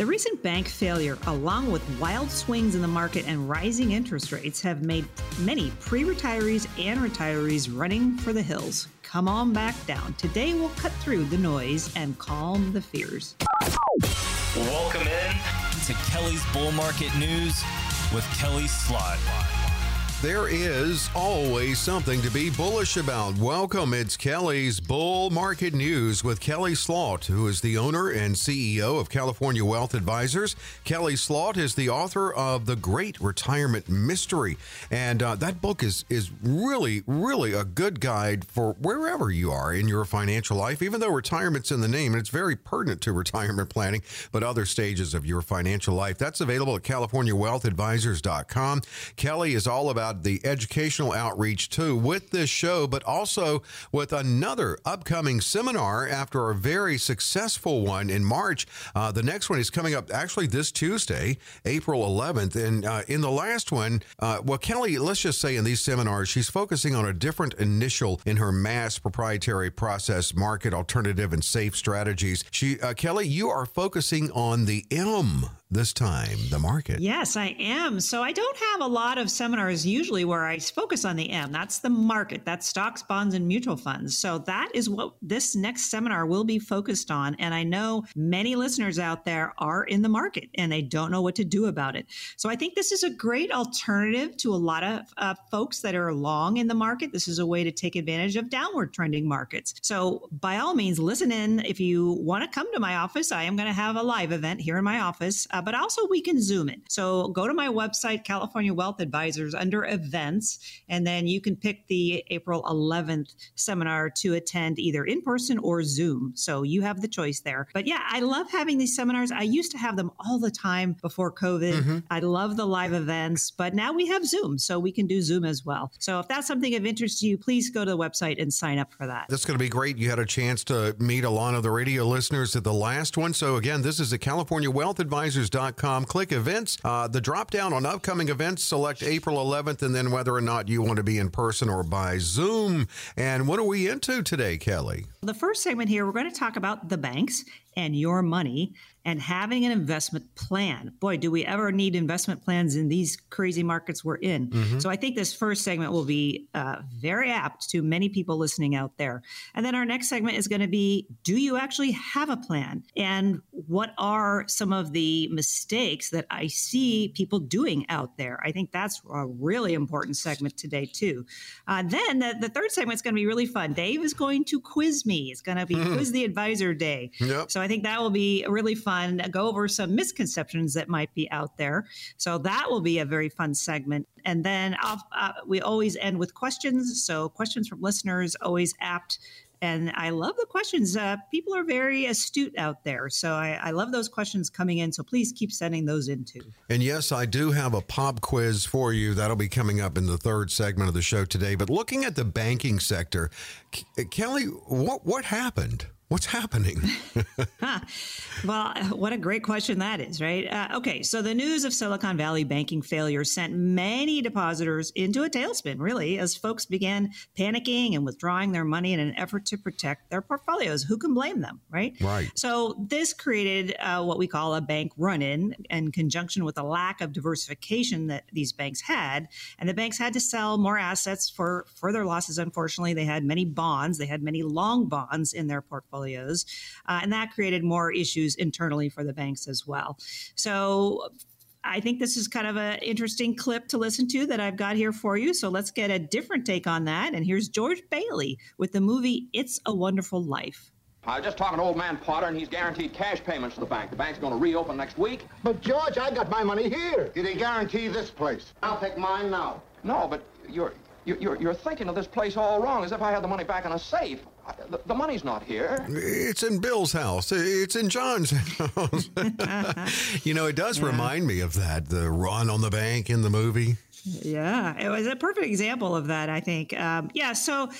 The recent bank failure, along with wild swings in the market and rising interest rates, have made many pre retirees and retirees running for the hills. Come on back down. Today, we'll cut through the noise and calm the fears. Welcome in to Kelly's Bull Market News with Kelley Slaught. There is always something to be bullish about. Welcome. It's Kelly's Bull Market News with Kelley Slaught, who is the owner and CEO of California Wealth Advisors. Kelley Slaught is the author of The Great Retirement Mystery. And uh, that book is, is really, really a good guide for wherever you are in your financial life, even though retirement's in the name. And it's very pertinent to retirement planning, but other stages of your financial life. That's available at CaliforniaWealthAdvisors.com. Kelly is all about the educational outreach too with this show, but also with another upcoming seminar after a very successful one in March. Uh, the next one is coming up actually this Tuesday, April 11th. And uh, in the last one, uh, well, Kelly, let's just say in these seminars, she's focusing on a different initial in her mass proprietary process market alternative and safe strategies. She, uh, Kelly, you are focusing on the M this time, the market. Yes, I am. So I don't have a lot of seminars usually where I focus on the M. That's the market. That's stocks, bonds, and mutual funds. So that is what this next seminar will be focused on. And I know many listeners out there are in the market and they don't know what to do about it. So I think this is a great alternative to a lot of uh, folks that are long in the market. This is a way to take advantage of downward trending markets. So by all means, listen in. If you want to come to my office, I am going to have a live event here in my office. Uh, uh, but also we can zoom in. So go to my website, California Wealth Advisors, under events, and then you can pick the April 11th seminar to attend either in person or Zoom. So you have the choice there. But yeah, I love having these seminars. I used to have them all the time before COVID. Mm-hmm. I love the live events, but now we have Zoom, so we can do Zoom as well. So if that's something of interest to you, please go to the website and sign up for that. That's going to be great. You had a chance to meet a lot of the radio listeners at the last one. So again, this is the California Wealth Advisors News.com. Click events. Uh, the drop down on upcoming events, select April 11th, and then whether or not you want to be in person or by Zoom. And what are we into today, Kelly? The first segment here, we're going to talk about the banks and your money and having an investment plan. Boy, do we ever need investment plans in these crazy markets we're in. Mm-hmm. So I think this first segment will be uh, very apt to many people listening out there. And then our next segment is going to be Do you actually have a plan? And what are some of the mistakes that I see people doing out there? I think that's a really important segment today, too. Uh, then the, the, third segment is going to be really fun. Dave is going to quiz me, it's going to be mm-hmm. Quiz the Advisor Day. Yep. So I think that will be really fun go over some misconceptions that might be out there. So that will be a very fun segment. And then uh, we always end with questions. So questions from listeners, always apt and I love the questions. Uh, people are very astute out there. So I, I, love those questions coming in. So please keep sending those in too. And yes, I do have a pop quiz for you. That'll be coming up in the third segment of the show today. But looking at the banking sector, Kelly, what, what happened? What's happening? well, what a great question that is, right? Uh, okay, so the news of Silicon Valley banking failure sent many depositors into a tailspin, really, as folks began panicking and withdrawing their money in an effort to protect their portfolios. Who can blame them, right? Right. So this created uh, what we call a bank run in, in conjunction with a lack of diversification that these banks had. And the banks had to sell more assets for further losses. Unfortunately, they had many bonds, they had many long bonds in their portfolio portfolios. Uh, and that created more issues internally for the banks as well. So I think this is kind of an interesting clip to listen to that I've got here for you. So let's get a different take on that. And here's George Bailey with the movie It's a Wonderful Life. I was just talking to old man Potter, and he's guaranteed cash payments to the bank. The bank's going to reopen next week. But, George, I got my money here. Did he guarantee this place? I'll take mine now. No, but you're, you're, you're thinking of this place all wrong, as if I had the money back in a safe. The, the, money's not here. It's in Bill's house. It's in John's house. you know, it does yeah. remind me of that, the run on the bank in the movie. Yeah, it was a perfect example of that, I think. Um, yeah, so,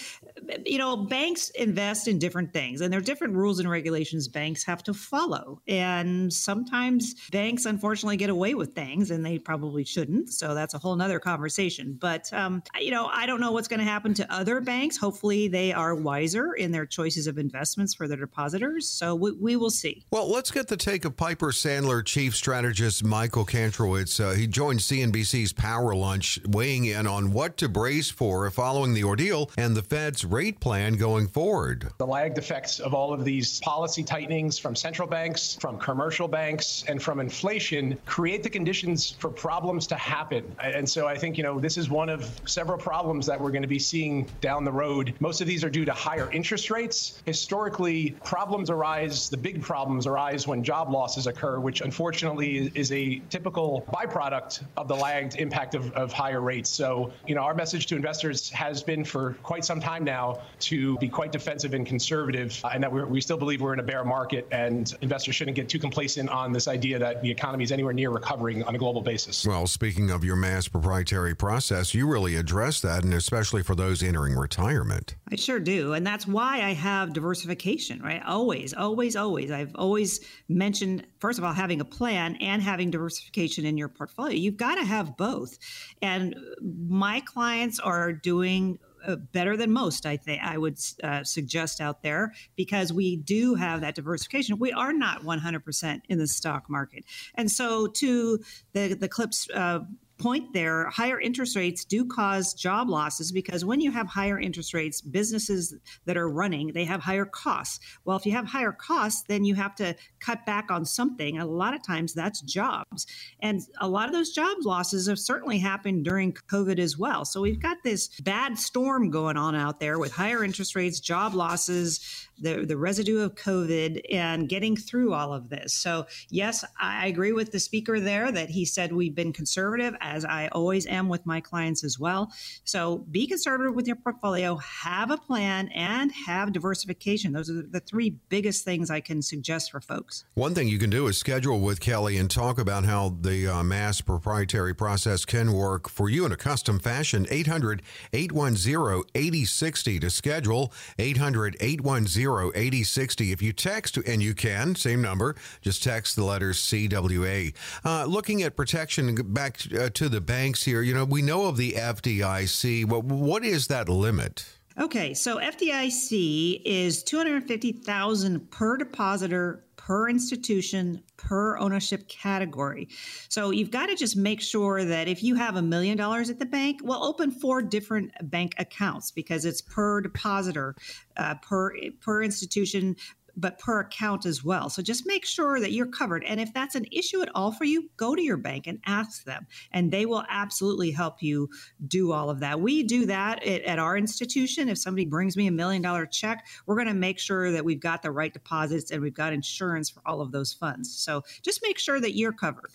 you know, banks invest in different things, and there are different rules and regulations banks have to follow. And sometimes banks, unfortunately, get away with things, and they probably shouldn't. So that's a whole nother conversation. But, um, you know, I don't know what's going to happen to other banks. Hopefully, they are wiser in their choices of investments for their depositors. So we, we will see. Well, let's get the take of Piper Sandler chief strategist Michael Kantrowitz. Uh, he joined CNBC's Power Lunch Lunch weighing in on what to brace for following the ordeal and the Fed's rate plan going forward. The lagged effects of all of these policy tightenings from central banks, from commercial banks, and from inflation create the conditions for problems to happen. And so I think, you know, this is one of several problems that we're going to be seeing down the road. Most of these are due to higher interest rates. Historically, problems arise, the big problems arise when job losses occur, which unfortunately is a typical byproduct of the lagged impact of, of higher rates. So, you know, our message to investors has been for quite some time now to be quite defensive and conservative, uh, and that we still believe we're in a bear market, and investors shouldn't get too complacent on this idea that the economy is anywhere near recovering on a global basis. Well, speaking of your mass proprietary process, you really address that, and especially for those entering retirement. I sure do. And that's why I have diversification, right? Always, always, always. I've always mentioned, first of all, having a plan and having diversification in your portfolio. You've got to have both. And my clients are doing uh, better than most, I think I would uh, suggest out there because we do have that diversification. We are not 100% in the stock market. And so, to the, the clips, uh, point there, higher interest rates do cause job losses because when you have higher interest rates, businesses that are running, they have higher costs. Well, if you have higher costs, then you have to cut back on something. A lot of times that's jobs. And a lot of those job losses have certainly happened during COVID as well. So we've got this bad storm going on out there with higher interest rates, job losses, the, the residue of COVID and getting through all of this. So, yes, I agree with the speaker there that he said we've been conservative, as I always am with my clients as well. So, be conservative with your portfolio, have a plan, and have diversification. Those are the three biggest things I can suggest for folks. One thing you can do is schedule with Kelly and talk about how the uh, mass proprietary process can work for you in a custom fashion. 800 810 8060 to schedule. 800 810 8060. If you text, and you can, same number, just text the letters CWA. Uh, looking at protection back uh, to the banks here, you know, we know of the FDIC. What, what is that limit? Okay, so FDIC is 250,000 per depositor per institution per ownership category. So you've got to just make sure that if you have a million dollars at the bank, well, open four different bank accounts because it's per depositor, uh, per per institution, but per account as well. So just make sure that you're covered. And if that's an issue at all for you, go to your bank and ask them, and they will absolutely help you do all of that. We do that at, at our institution. If somebody brings me a million dollar check, we're going to make sure that we've got the right deposits and we've got insurance for all of those funds. So just make sure that you're covered.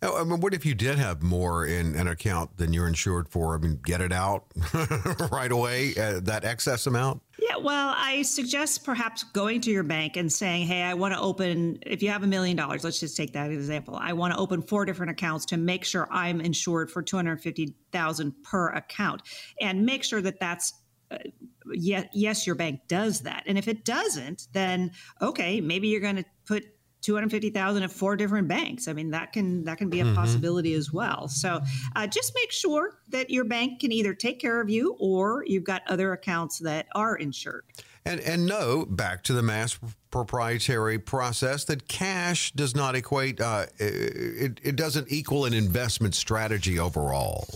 I mean, what if you did have more in an account than you're insured for? I mean, get it out right away, uh, that excess amount? Yeah, well, I suggest perhaps going to your bank and saying, hey, I want to open, if you have a million dollars, let's just take that example. I want to open four different accounts to make sure I'm insured for 250000 per account and make sure that that's uh, yes, yes, your bank does that. And if it doesn't, then okay, maybe you're going to put 250,000 at four different banks. I mean, that can that can be a mm-hmm. possibility as well. So, uh, just make sure that your bank can either take care of you or you've got other accounts that are insured. And and no, back to the mass proprietary process that cash does not equate. Uh, it it doesn't equal an investment strategy overall.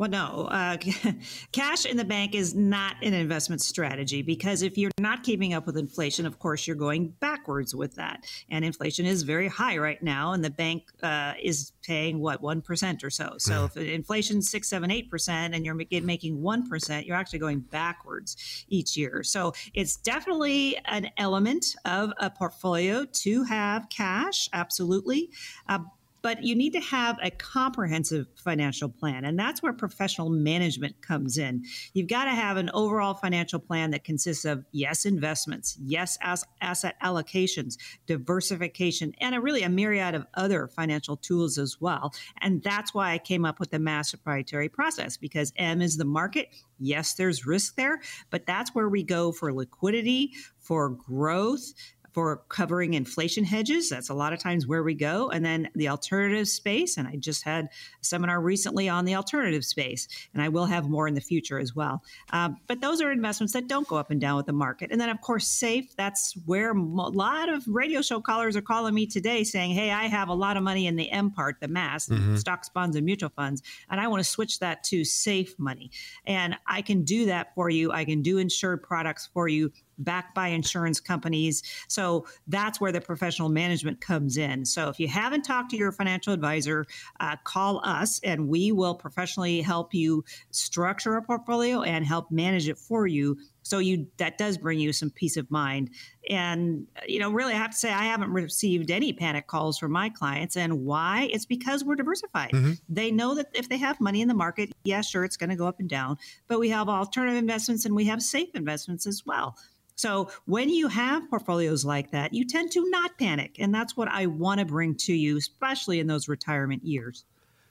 Well, no, uh, cash in the bank is not an investment strategy because if you're not keeping up with inflation, of course, you're going backwards with that. And inflation is very high right now, and the bank uh, is paying what one percent or so. So if inflation's six, seven, eight percent, and you're making one percent, you're actually going backwards each year. So it's definitely an element of a portfolio to have cash, absolutely. Uh, but you need to have a comprehensive financial plan. And that's where professional management comes in. You've got to have an overall financial plan that consists of, yes, investments, yes, as asset allocations, diversification, and a really a myriad of other financial tools as well. And that's why I came up with the mass proprietary process because M is the market. Yes, there's risk there, but that's where we go for liquidity, for growth, for covering inflation hedges. That's a lot of times where we go. And then the alternative space. And I just had a seminar recently on the alternative space, and I will have more in the future as well. Um, but those are investments that don't go up and down with the market. And then, of course, safe. That's where a lot of radio show callers are calling me today saying, hey, I have a lot of money in the M part, the mass, mm-hmm. stocks, bonds, and mutual funds, and I want to switch that to safe money. And I can do that for you. I can do insured products for you backed by insurance companies. So that's where the professional management comes in. So if you haven't talked to your financial advisor, uh, call us and we will professionally help you structure a portfolio and help manage it for you. So you that does bring you some peace of mind. And you know really i have to say i haven't received any panic calls from my clients. And why? It's because we're diversified. Mm-hmm. they know that if they have money in the market yeah sure it's going to go up and down. But we have alternative investments and we have safe investments as well so when you have portfolios like that, you tend to not panic. And that's what I want to bring to you, especially in those retirement years.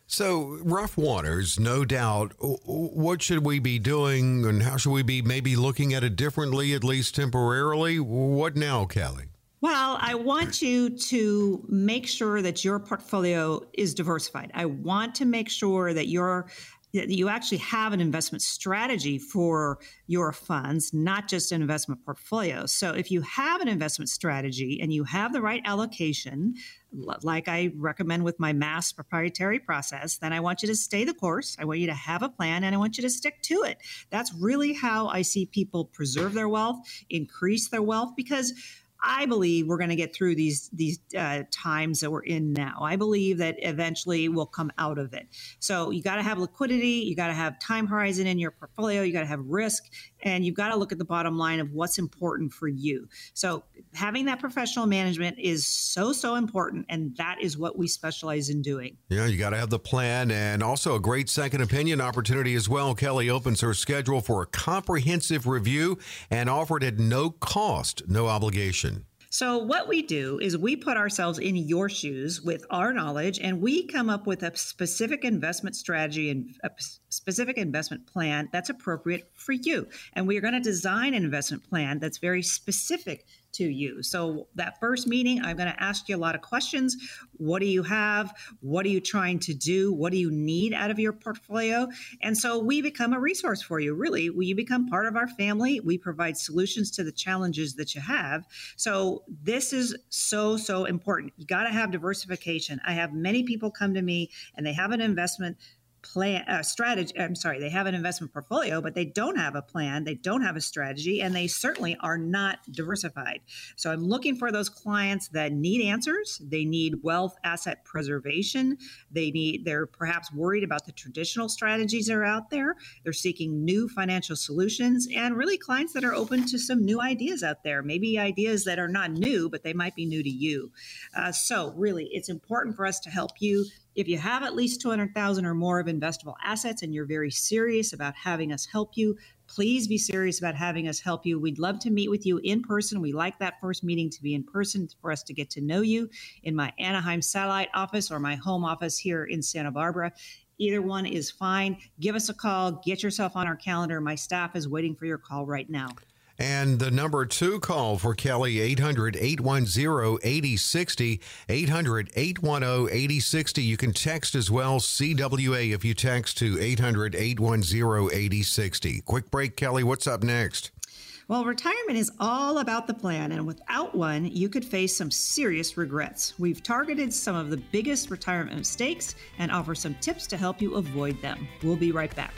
So, rough waters, no doubt. What should we be doing and how should we be maybe looking at it differently, at least temporarily? What now, Kelly? Well, I want you to make sure that your portfolio is diversified. I want to make sure that you're you actually have an investment strategy for your funds, not just an investment portfolio. So if you have an investment strategy and you have the right allocation, like I recommend with my mass proprietary process, then I want you to stay the course. I want you to have a plan and I want you to stick to it. That's really how I see people preserve their wealth, increase their wealth, because I believe we're going to get through these these uh, times that we're in now. I believe that eventually we'll come out of it. So you got to have liquidity, you got to have time horizon in your portfolio, you got to have risk, and you've got to look at the bottom line of what's important for you. So having that professional management is so so important, and that is what we specialize in doing. Yeah, you got to have the plan, and also a great second opinion opportunity as well. Kelly opens her schedule for a comprehensive review and offered at no cost, no obligation. So, what we do is we put ourselves in your shoes with our knowledge and we come up with a specific investment strategy and a specific investment plan that's appropriate for you. And we are going to design an investment plan that's very specific to you. So, that first meeting, I'm going to ask you a lot of questions. What do you have? What are you trying to do? What do you need out of your portfolio? And so, we become a resource for you. Really, you become part of our family. We provide solutions to the challenges that you have. So, this is so, so important. You got to have diversification. I have many people come to me and they have an investment plan uh, strategy i'm sorry they have an investment portfolio but they don't have a plan they don't have a strategy and they certainly are not diversified. So i'm looking for those clients that need answers they need wealth asset preservation they need they're perhaps worried about the traditional strategies that are out there they're seeking new financial solutions and really clients that are open to some new ideas out there maybe ideas that are not new but they might be new to you. Uh, so really it's important for us to help you if you have at least 200,000 or more of investable assets and you're very serious about having us help you, please be serious about having us help you. We'd love to meet with you in person. We like that first meeting to be in person for us to get to know you in my Anaheim satellite office or my home office here in Santa Barbara. Either one is fine. Give us a call, get yourself on our calendar. My staff is waiting for your call right now. And the number two call for Kelly, 800 810 8060. 800 810 8060. You can text as well, CWA, if you text to 800 810 8060. Quick break, Kelly. What's up next? Well, retirement is all about the plan, and without one, you could face some serious regrets. We've targeted some of the biggest retirement mistakes and offer some tips to help you avoid them. We'll be right back.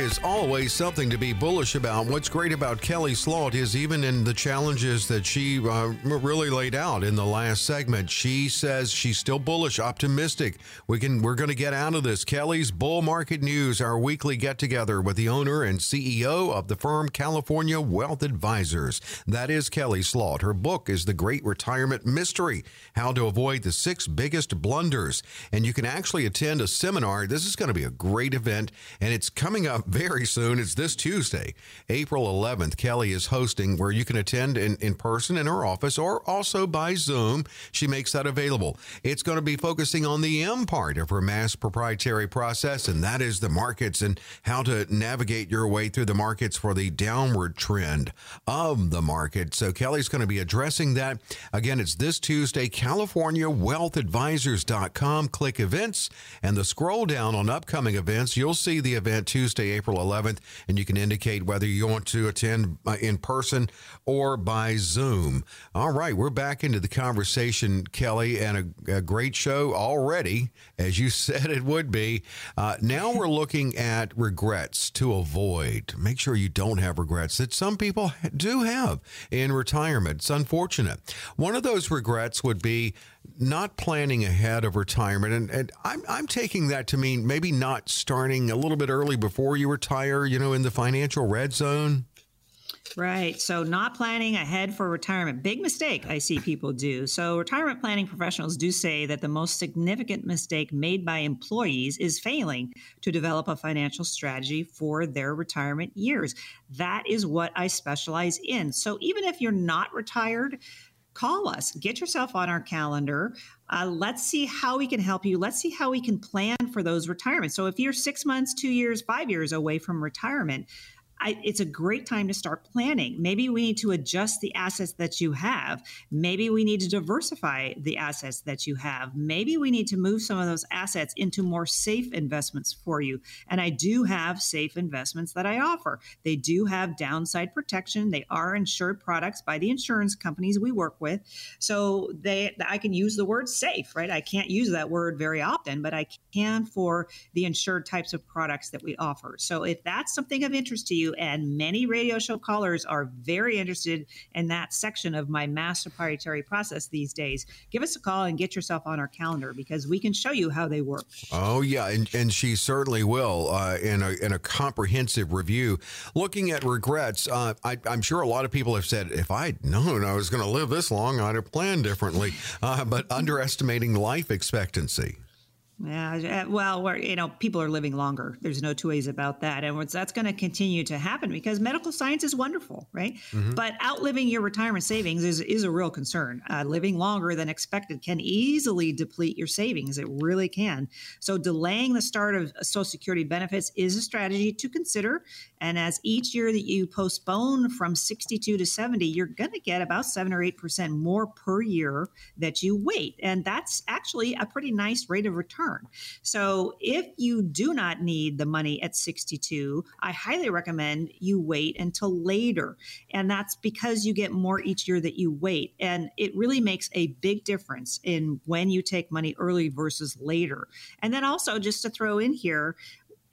Is always something to be bullish about. What's great about Kelley Slaught is even in the challenges that she uh, really laid out in the last segment, she says she's still bullish, optimistic. We can we're going to get out of this. Kelly's Bull Market News, our weekly get together with the owner and CEO of the firm California Wealth Advisors. That is Kelley Slaught. Her book is The Great Retirement Mystery: How to Avoid the Six Biggest Blunders. And you can actually attend a seminar. This is going to be a great event, and it's coming up very soon. It's this Tuesday, April 11th. Kelly is hosting where you can attend in, in person in her office or also by Zoom. She makes that available. It's going to be focusing on the M part of her mass proprietary process, and that is the markets and how to navigate your way through the markets for the downward trend of the market. So Kelly's going to be addressing that. Again, it's this Tuesday, CaliforniaWealthAdvisors.com. Click events and the scroll down on upcoming events. You'll see the event Tuesday April 11th, and you can indicate whether you want to attend uh, in person or by Zoom. All right, we're back into the conversation, Kelly, and a, a great show already, as you said it would be. Uh, now we're looking at regrets to avoid. Make sure you don't have regrets that some people do have in retirement. It's unfortunate. One of those regrets would be not planning ahead of retirement. And, and I'm, I'm taking that to mean maybe not starting a little bit early before you retire, you know, in the financial red zone. Right. So, not planning ahead for retirement. Big mistake I see people do. So, retirement planning professionals do say that the most significant mistake made by employees is failing to develop a financial strategy for their retirement years. That is what I specialize in. So, even if you're not retired, call us, get yourself on our calendar. Uh, let's see how we can help you. Let's see how we can plan for those retirements. So, if you're six months, two years, five years away from retirement, I, it's a great time to start planning. Maybe we need to adjust the assets that you have. Maybe we need to diversify the assets that you have. Maybe we need to move some of those assets into more safe investments for you. And I do have safe investments that I offer. They do have downside protection. They are insured products by the insurance companies we work with. So they I can use the word safe, right? I can't use that word very often, but I can for the insured types of products that we offer. So if that's something of interest to you, and many radio show callers are very interested in that section of my mass proprietary process these days. Give us a call and get yourself on our calendar because we can show you how they work. Oh, yeah. And, and she certainly will uh, in, a, in a comprehensive review. Looking at regrets, uh, I, am sure a lot of people have said, if I'd known I was going to live this long, I'd have planned differently. Uh, but underestimating life expectancy. Yeah, uh, well, we're, you know, people are living longer. There's no two ways about that, and that's going to continue to happen because medical science is wonderful, right? Mm-hmm. But outliving your retirement savings is is a real concern. Uh, living longer than expected can easily deplete your savings. It really can. So delaying the start of Social Security benefits is a strategy to consider. And as each year that you postpone from 62 to 70, you're going to get about seven or eight percent more per year that you wait, and that's actually a pretty nice rate of return return. So if you do not need the money at 62, I highly recommend you wait until later. And that's because you get more each year that you wait. And it really makes a big difference in when you take money early versus later. And then also, just to throw in here,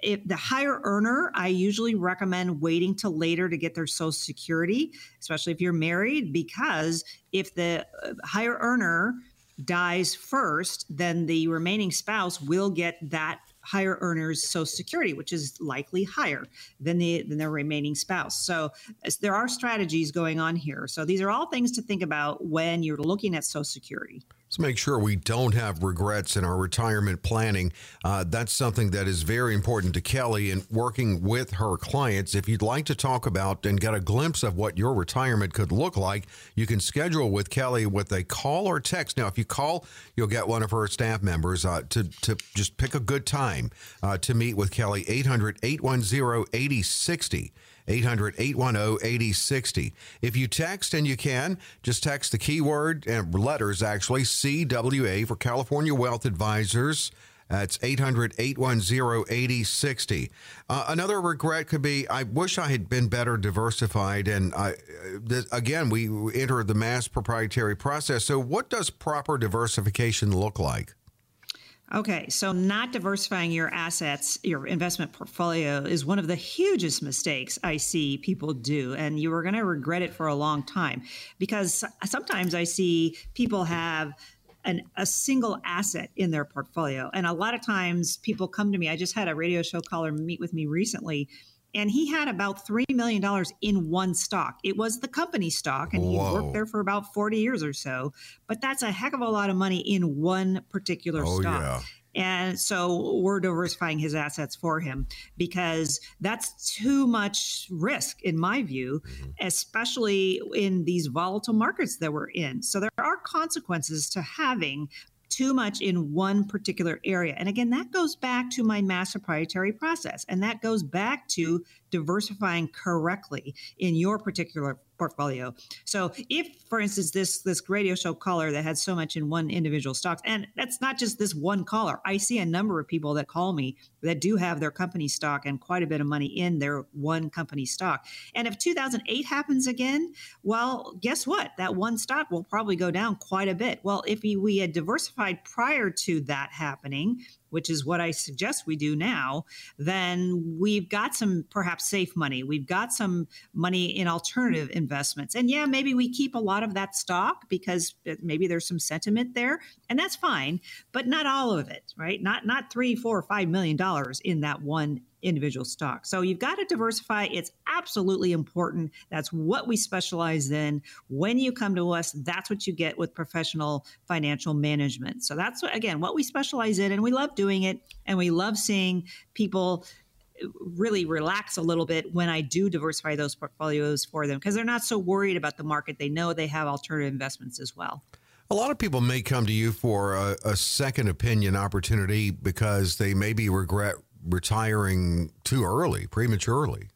if the higher earner, I usually recommend waiting till later to get their Social Security, especially if you're married, because if the uh, higher earner dies first, then the remaining spouse will get that higher earners social security which is likely higher than the than their remaining spouse. So there are strategies going on here. So these are all things to think about when you're looking at social security Make sure we don't have regrets in our retirement planning. Uh, that's something that is very important to Kelly in working with her clients. If you'd like to talk about and get a glimpse of what your retirement could look like, you can schedule with Kelly with a call or text. Now, if you call, you'll get one of her staff members uh, to, to just pick a good time uh, to meet with Kelly. 800 810 8060. 800 810 8060. If you text and you can, just text the keyword and letters actually CWA for California Wealth Advisors. That's 800 810 8060. Uh, another regret could be I wish I had been better diversified. And I, this, again, we enter the mass proprietary process. So, what does proper diversification look like? Okay, so not diversifying your assets, your investment portfolio is one of the hugest mistakes I see people do. And you are going to regret it for a long time because sometimes I see people have an, a single asset in their portfolio. And a lot of times people come to me. I just had a radio show caller meet with me recently and he had about $3 million in one stock. It was the company stock, and he worked there for about 40 years or so. But that's a heck of a lot of money in one particular oh, stock. Yeah. And so we're diversifying his assets for him because that's too much risk, in my view, mm-hmm. especially in these volatile markets that we're in. So there are consequences to having too much in one particular area. And again, that goes back to my mass proprietary process. And that goes back to diversifying correctly in your particular portfolio. So if, for instance, this this radio show caller that had so much in one individual stocks, and that's not just this one caller. I see a number of people that call me that do have their company stock and quite a bit of money in their one company stock. And if 2008 happens again, well, guess what? That one stock will probably go down quite a bit. Well, if we had diversified prior to that happening, which is what I suggest we do now, then we've got some perhaps safe money. We've got some money in alternative investments. And yeah, maybe we keep a lot of that stock because maybe there's some sentiment there, and that's fine, but not all of it, right? Not not three, four, five million dollars in that one individual stock. So you've got to diversify. It's absolutely important. That's what we specialize in. When you come to us, that's what you get with professional financial management. So that's what, again what we specialize in and we love doing it and we love seeing people really relax a little bit when I do diversify those portfolios for them because they're not so worried about the market. They know they have alternative investments as well. A lot of people may come to you for a, a second opinion opportunity because they maybe regret retiring too early, prematurely.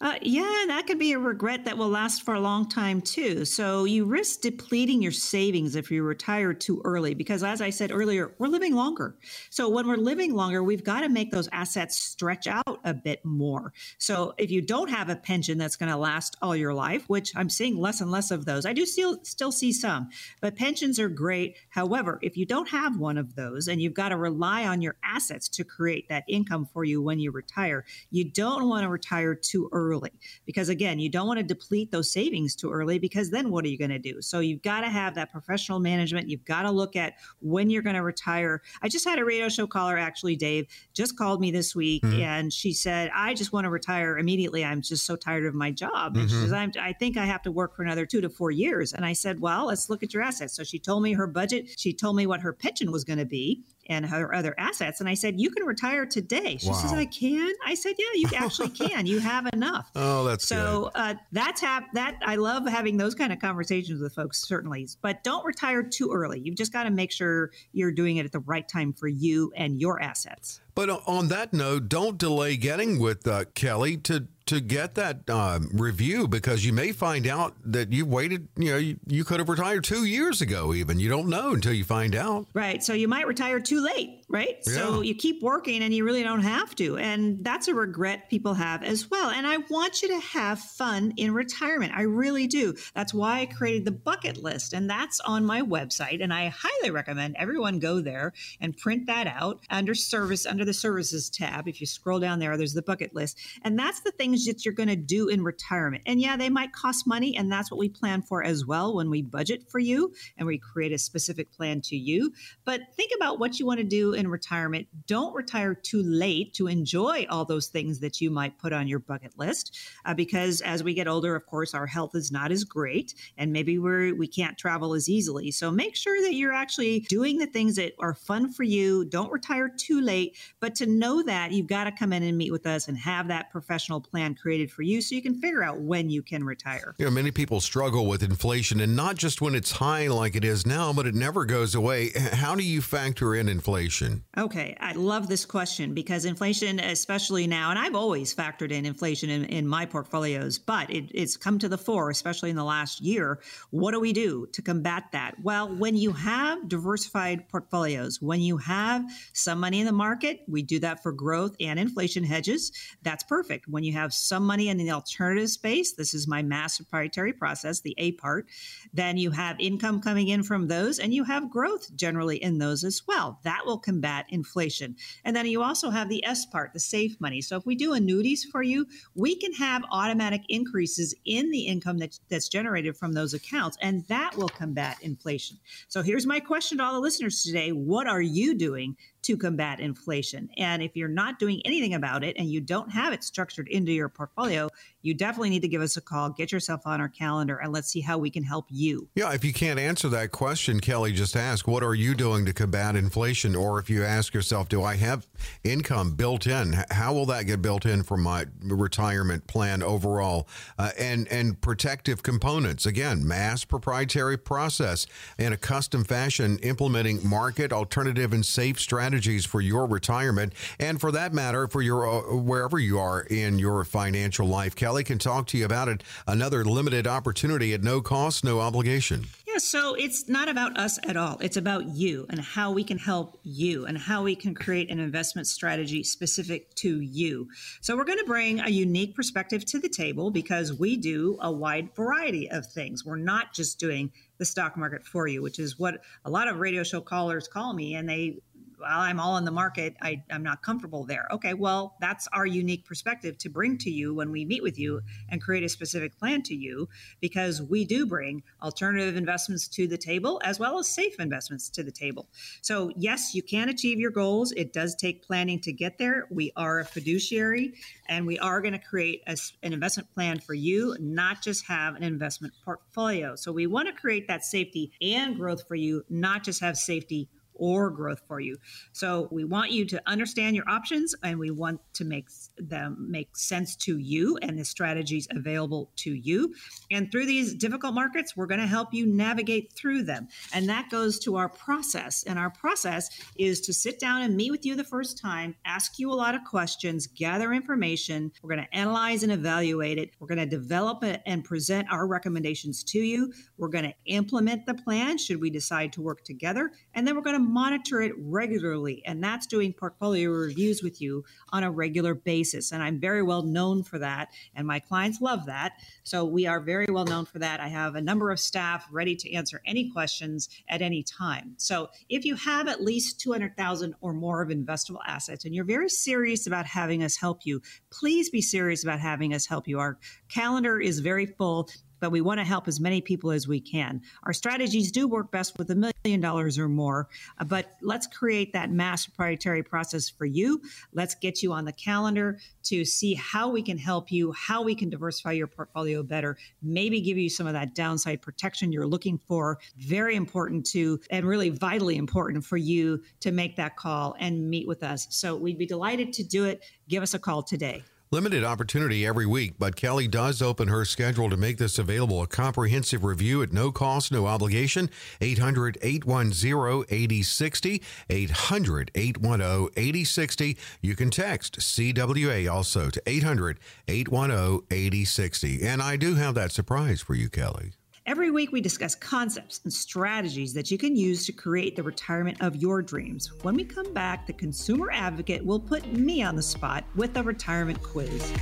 Uh, yeah, that could be a regret that will last for a long time too. So you risk depleting your savings if you retire too early, because as I said earlier, we're living longer. So when we're living longer, we've got to make those assets stretch out a bit more. So if you don't have a pension that's going to last all your life, which I'm seeing less and less of those, I do still still see some, but pensions are great. However, if you don't have one of those and you've got to rely on your assets to create that income for you when you retire, you don't want to retire too early early because again you don't want to deplete those savings too early because then what are you going to do? So you've got to have that professional management. You've got to look at when you're going to retire. I just had a radio show caller actually dave just called me this week mm-hmm. and she said i just want to retire immediately. I'm just so tired of my job. And mm-hmm. she says i think i have to work for another two to four years. And i said well let's look at your assets. So she told me her budget. She told me what her pension was going to be and her other assets. And I said, You can retire today. She wow. says, I can. I said, Yeah, you actually can. You have enough. Oh, that's so uh, that's hap- that. I love having those kind of conversations with folks, certainly. But don't retire too early. You've just got to make sure you're doing it at the right time for you and your assets. But on that note, don't delay getting with uh, Kelly to to get that um, review because you may find out that you waited, you know, you, you, could have retired two years ago, even. You don't know until you find out. Right. So you might retire too late, right? Yeah. So you keep working and you really don't have to. And that's a regret people have as well. And I want you to have fun in retirement. I really do. That's why I created the bucket list. And that's on my website. And I highly recommend everyone go there and print that out under service, under the services tab. If you scroll down there, there's the bucket list. And that's the things that you're going to do in retirement. And yeah, they might cost money, and that's what we plan for as well when we budget for you and we create a specific plan to you. But think about what you want to do in retirement. Don't retire too late to enjoy all those things that you might put on your bucket list, uh, because as we get older, of course, our health is not as great, and maybe we're we can't travel as easily. So make sure that you're actually doing the things that are fun for you. Don't retire too late, but to know that you've got to come in and meet with us and have that professional plan created for you so you can figure out when you can retire. You know, many people struggle with inflation and not just when it's high like it is now, but it never goes away. How do you factor in inflation? Okay, I love this question because inflation, especially now, and I've always factored in inflation in, in my portfolios, but it, it's come to the fore, especially in the last year. What do we do to combat that? Well, when you have diversified portfolios, when you have some money in the market, we do that for growth and inflation hedges. That's perfect. When you have some money in the alternative space. This is my mass proprietary process, the A part. Then you have income coming in from those, and you have growth generally in those as well. That will combat inflation. And then you also have the S part, the safe money. So if we do annuities for you, we can have automatic increases in the income that, that's generated from those accounts, and that will combat inflation. So here's my question to all the listeners today What are you doing to combat inflation. And if you're not doing anything about it and you don't have it structured into your portfolio, you definitely need to give us a call, get yourself on our calendar, and let's see how we can help you. Yeah, if you can't answer that question, Kelly just asked, what are you doing to combat inflation? Or if you ask yourself, do I have income built in? How will that get built in for my retirement plan overall? Uh, and, and protective components, again, mass proprietary process in a custom fashion, implementing market, alternative, and safe strategies strategies for your retirement and for that matter for your uh, wherever you are in your financial life. Kelly can talk to you about it. Another limited opportunity at no cost, no obligation. Yeah, so it's not about us at all. It's about you and how we can help you and how we can create an investment strategy specific to you. So we're going to bring a unique perspective to the table because we do a wide variety of things. We're not just doing the stock market for you, which is what a lot of radio show callers call me and they well, I'm all in the market. I, I'm not comfortable there. Okay, well, that's our unique perspective to bring to you when we meet with you and create a specific plan to you because we do bring alternative investments to the table as well as safe investments to the table. So, yes, you can achieve your goals. It does take planning to get there. We are a fiduciary and we are going to create a, an investment plan for you, not just have an investment portfolio. So, we want to create that safety and growth for you, not just have safety or growth for you. So we want you to understand your options and we want to make them make sense to you and the strategies available to you. And through these difficult markets, we're going to help you navigate through them. And that goes to our process. And our process is to sit down and meet with you the first time, ask you a lot of questions, gather information. We're going to analyze and evaluate it. We're going to develop it and present our recommendations to you. We're going to implement the plan should we decide to work together. And then we're going to monitor it regularly, and that's doing portfolio reviews with you on a regular basis. And I'm very well known for that, and my clients love that. So we are very well known for that. I have a number of staff ready to answer any questions at any time. So if you have at least 200,000 or more of investable assets and you're very serious about having us help you, please be serious about having us help you. Our calendar is very full but we want to help as many people as we can. Our strategies do work best with a million dollars or more, uh, but let's create that mass proprietary process for you. Let's get you on the calendar to see how we can help you, how we can diversify your portfolio better, maybe give you some of that downside protection you're looking for. Very important to, and really vitally important for you to make that call and meet with us. So we'd be delighted to do it. Give us a call today. Limited opportunity every week, but Kelly does open her schedule to make this available. A comprehensive review at no cost, no obligation. 800 810 8060. 800 810 8060. You can text CWA also to 800 810 8060. And I do have that surprise for you, Kelly. Every week, we discuss concepts and strategies that you can use to create the retirement of your dreams. When we come back, the consumer advocate will put me on the spot with a retirement quiz.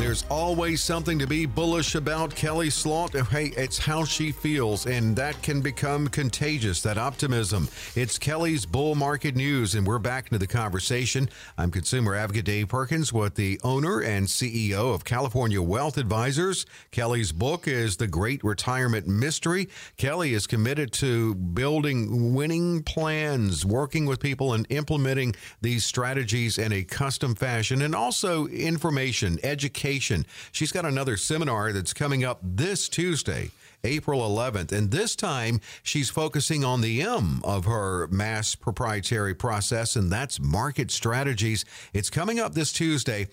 There's always something to be bullish about Kelley Slaught. Hey, it's how she feels, and that can become contagious, that optimism. It's Kelly's Bull Market News, and we're back into the conversation. I'm consumer advocate Dave Perkins with the owner and CEO of California Wealth Advisors. Kelly's book is The Great Retirement Mystery. Kelly is committed to building winning plans, working with people, and implementing these strategies in a custom fashion, and also information, education education. She's got another seminar that's coming up this Tuesday. April 11th. And this time she's focusing on the M of her mass proprietary process, and that's market strategies. It's coming up this Tuesday.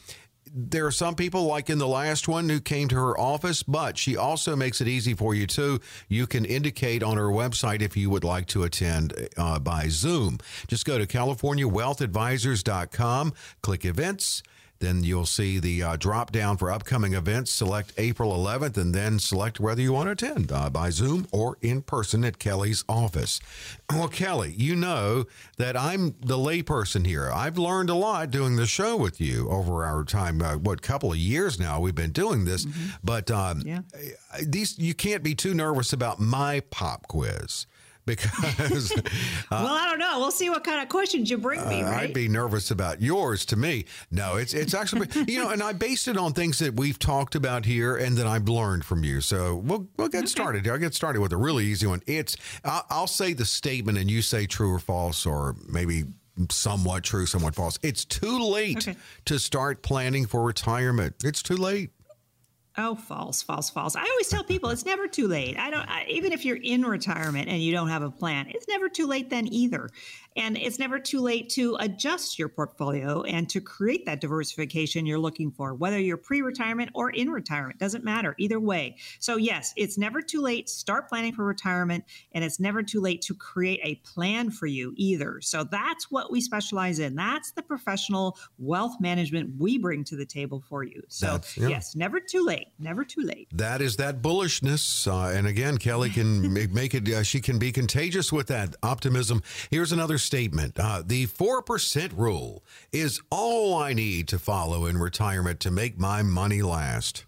There are some people, like in the last one, who came to her office, but she also makes it easy for you too. You can indicate on her website if you would like to attend uh, by Zoom. Just go to CaliforniaWealthAdvisors.com, click events Then you'll see the uh, drop down for upcoming events. Select April 11th and then select whether you want to attend uh, by Zoom or in person at Kelly's office. Well, Kelly, you know that I'm the layperson here. I've learned a lot doing the show with you over our time. Uh, what couple of years now we've been doing this, mm-hmm. but um, yeah. these you can't be too nervous about my pop quiz because uh, well i don't know. We'll see what kind of questions you bring me uh, right? i'd be nervous about yours to me. No it's it's actually you know and i based it on things that we've talked about here and that i've learned from you. So we'll we'll get okay. started i'll get started with a really easy one. It's I'll, I'll say the statement and you say true or false or maybe somewhat true somewhat false. It's too late okay. to start planning for retirement. It's too late Oh, false, false, false. I always tell people it's never too late. I don't, I, even if you're in retirement and you don't have a plan, it's never too late then either. And it's never too late to adjust your portfolio and to create that diversification you're looking for, whether you're pre retirement or in retirement, doesn't matter either way. So, yes, it's never too late. Start planning for retirement, and it's never too late to create a plan for you either. So, that's what we specialize in. That's the professional wealth management we bring to the table for you. So, yeah. yes, never too late. Never too late. That is that bullishness. Uh, and again, Kelly can make it, uh, she can be contagious with that optimism. Here's another statement uh, The 4% rule is all I need to follow in retirement to make my money last.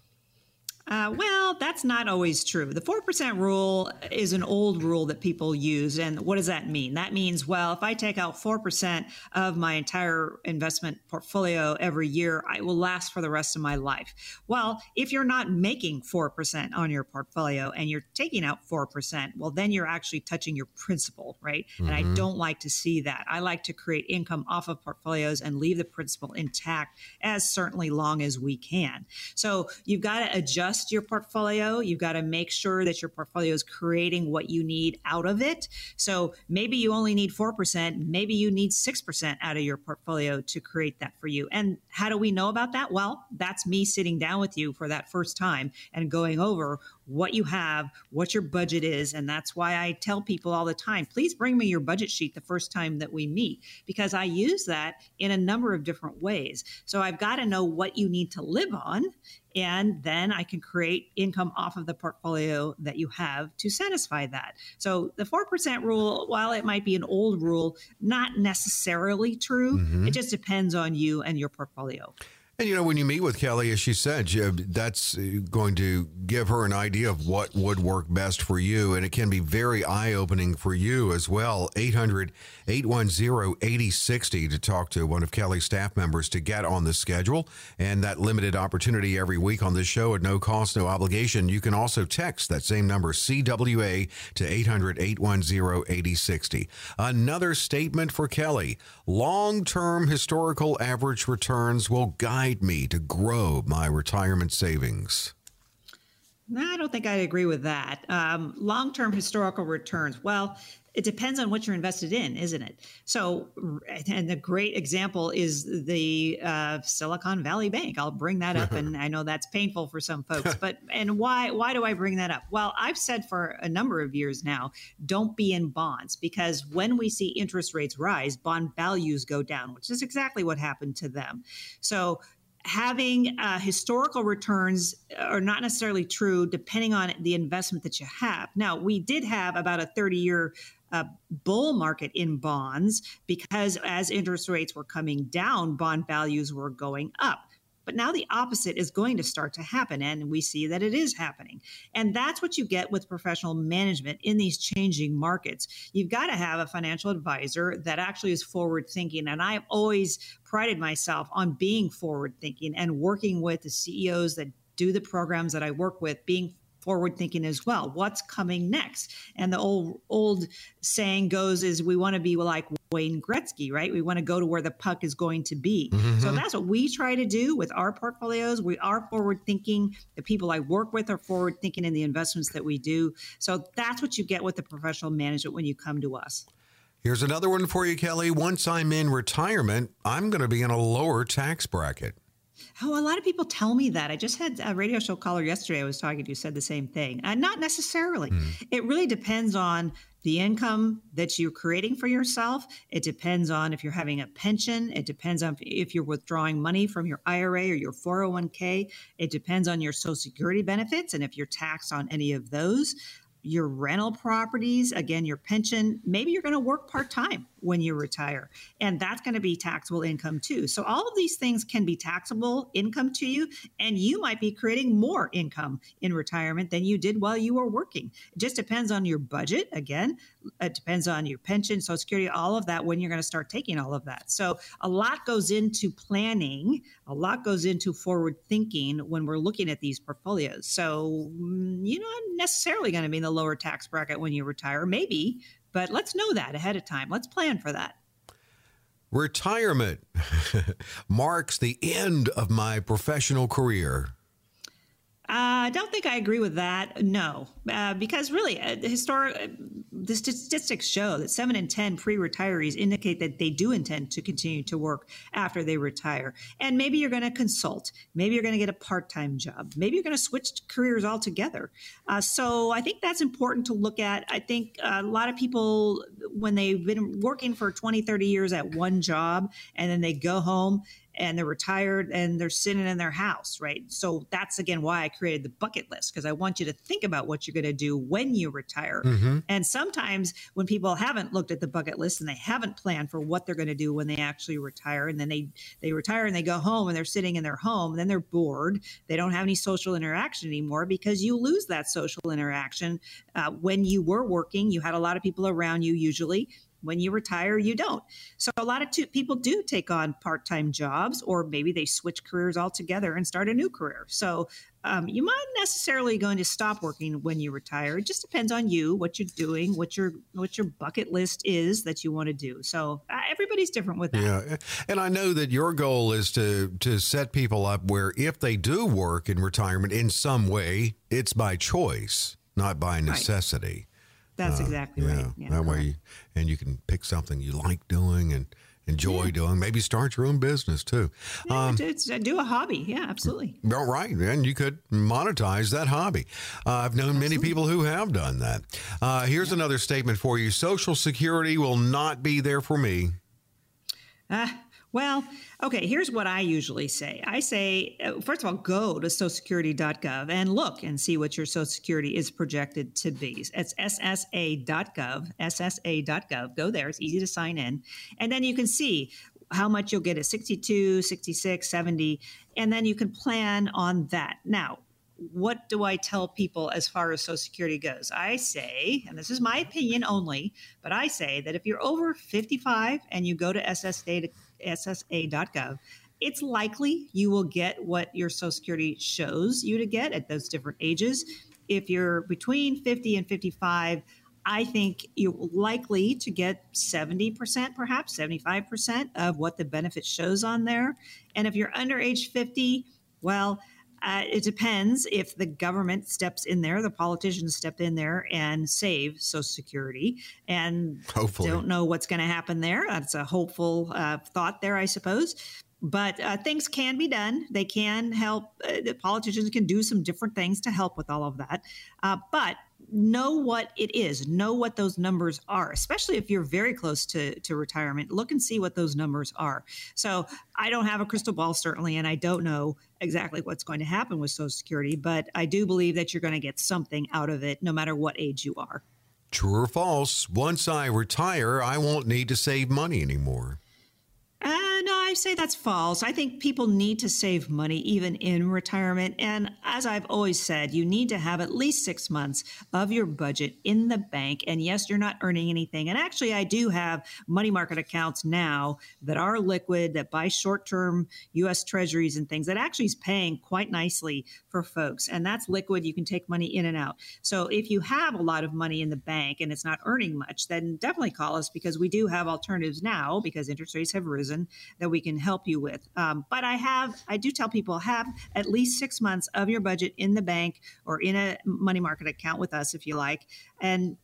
Uh, well, that's not always true. The 4% rule is an old rule that people use. And what does that mean? That means, well, if I take out 4% of my entire investment portfolio every year, I will last for the rest of my life. Well, if you're not making 4% on your portfolio and you're taking out 4%, well, then you're actually touching your principal, right? Mm-hmm. And I mm-hmm. don't like to see that. I like to create income off of portfolios and leave the principal intact as certainly long as we can. So you've got to adjust adjust your portfolio. You've got to make sure that your portfolio is creating what you need out of it. So maybe you only need 4%, maybe you need 6% out of your portfolio to create that for you. And how do we know about that? Well, that's me sitting down with you for that first time and going over what you have, what your budget is. And that's why I tell people all the time please bring me your budget sheet the first time that we meet, because I use that in a number of different ways. So I've got to know what you need to live on. And then I can create income off of the portfolio that you have to satisfy that. So the 4% rule, while it might be an old rule, not necessarily true. Mm-hmm. It just depends on you and your portfolio. And you know, when you meet with Kelley, as she said, that's uh, going to give her an idea of what would work best for you. And it can be very eye opening for you as well. 800 810 8060 to talk to one of Kelley's staff members to get on the schedule. And that limited opportunity every week on this show at no cost, no obligation. You can also text that same number, CWA, to 800 810 8060. Another statement for Kelley long term historical average returns will guide guide me to grow my retirement savings? I don't think I'd agree with that. Um, Long term historical returns. Well, it depends on what you're invested in, isn't it? So, and a great example is the uh, Silicon Valley Bank. I'll bring that up, and I know that's painful for some folks. But and why why do I bring that up? Well, I've said for a number of years now, don't be in bonds because when we see interest rates rise, bond values go down, which is exactly what happened to them. So having uh, historical returns are not necessarily true depending on the investment that you have. Now, we did have about a 30 year uh, bull market in bonds because as interest rates were coming down, bond values were going up. But now the opposite is going to start to happen, and we see that it is happening. And that's what you get with professional management in these changing markets. You've got to have a financial advisor that actually is forward thinking. And I've always prided myself on being forward thinking and working with the CEOs that do the programs that I work with, being forward thinking as well. What's coming next? And the old old saying goes is we want to be like Wayne Gretzky, right? We want to go to where the puck is going to be. Mm-hmm. So that's what we try to do with our portfolios. We are forward thinking. The people I work with are forward thinking in the investments that we do. So that's what you get with the professional management when you come to us. Here's another one for you, Kelley. Once I'm in retirement, I'm going to be in a lower tax bracket. Oh, a lot of people tell me that. I just had a radio show caller yesterday I was talking to you said the same thing. Uh, not necessarily. Mm. It really depends on the income that you're creating for yourself. It depends on if you're having a pension. It depends on if you're withdrawing money from your IRA or your 401k. It depends on your Social Security benefits and if you're taxed on any of those your rental properties, again, your pension. Maybe you're going to work part time when you retire, and that's going to be taxable income too. So, all of these things can be taxable income to you, and you might be creating more income in retirement than you did while you were working. It just depends on your budget. Again, it depends on your pension, Social Security, all of that when you're going to start taking all of that. So, a lot goes into planning, a lot goes into forward thinking when we're looking at these portfolios. So, mm, you're not necessarily going to be in the lower tax bracket when you retire, maybe, but let's know that ahead of time. Let's plan for that. Retirement marks the end of my professional career. Uh, I don't think I agree with that. No, uh, because really, uh, the historic uh, the statistics show that seven in ten pre-retirees indicate that they do intend to continue to work after they retire. And maybe you're going to consult. Maybe you're going to get a part-time job. Maybe you're going to switch careers altogether. Uh, so I think that's important to look at. I think a lot of people, when they've been working for 20, 30 years at one job, and then they go home and they're retired and they're sitting in their house, right? So that's again why I created the bucket list because I want you to think about what you're going to do when you retire. Mm-hmm. And sometimes when people haven't looked at the bucket list and they haven't planned for what they're going to do when they actually retire, and then they they retire and they go home and they're sitting in their home, then they're bored. They don't have any social interaction anymore because you lose that social interaction uh, when you were working. You had a lot of people around you usually when you retire, you don't. So a lot of people do take on part-time jobs, or maybe they switch careers altogether and start a new career. So um, you might necessarily going to stop working when you retire. It just depends on you, what you're doing, what your what your bucket list is that you want to do. So uh, everybody's different with that. Yeah, and I know that your goal is to to set people up where if they do work in retirement in some way, it's by choice, not by necessity. Right. That's uh, exactly yeah, right. Yeah, that way, and you can pick something you like doing and enjoy yeah. doing. Maybe start your own business too. Yeah, um, do a hobby. Yeah, absolutely. All right. right, and you could monetize that hobby. Uh, I've known absolutely. many people who have done that. Uh, here's yeah. another statement for you: Social Security will not be there for me. Ah, well, okay, here's what I usually say. I say, uh, first of all, go to socialsecurity.gov and look and see what your Social Security is projected to be. It's ssa.gov, ssa.gov. Go there, it's easy to sign in. And then you can see how much you'll get at 62, 66, 70, and then you can plan on that. Now, what do I tell people as far as Social Security goes? I say, and this is my opinion only, but I say that if you're over 55 and you go to SSA, SSA.gov, it's likely you will get what your Social Security shows you to get at those different ages. If you're between 50 and 55, I think you're likely to get 70%, perhaps 75% of what the benefit shows on there. And if you're under age 50, well, uh, it depends if the government steps in there, the politicians step in there and save Social Security. And Hopefully. don't know what's going to happen there. That's a hopeful uh, thought there, I suppose. But uh, things can be done. They can help. Uh, the politicians can do some different things to help with all of that. Uh, but know what it is know what those numbers are especially if you're very close to, to retirement look and see what those numbers are. So i don't have a crystal ball certainly and i don't know exactly what's going to happen with social security but i do believe that you're going to get something out of it no matter what age you are. True or false once i retire i won't need to save money anymore. Uh, no, I say that's false. I think people need to save money even in retirement. And as I've always said, you need to have at least six months of your budget in the bank. And yes, you're not earning anything. And actually, I do have money market accounts now that are liquid, that buy short term U.S. treasuries and things that actually is paying quite nicely for folks. And that's liquid. You can take money in and out. So if you have a lot of money in the bank and it's not earning much, then definitely call us because we do have alternatives now because interest rates have risen that we can help you with. Um, but I have, I do tell people have at least six months of your budget in the bank or in a money market account with us if you like, and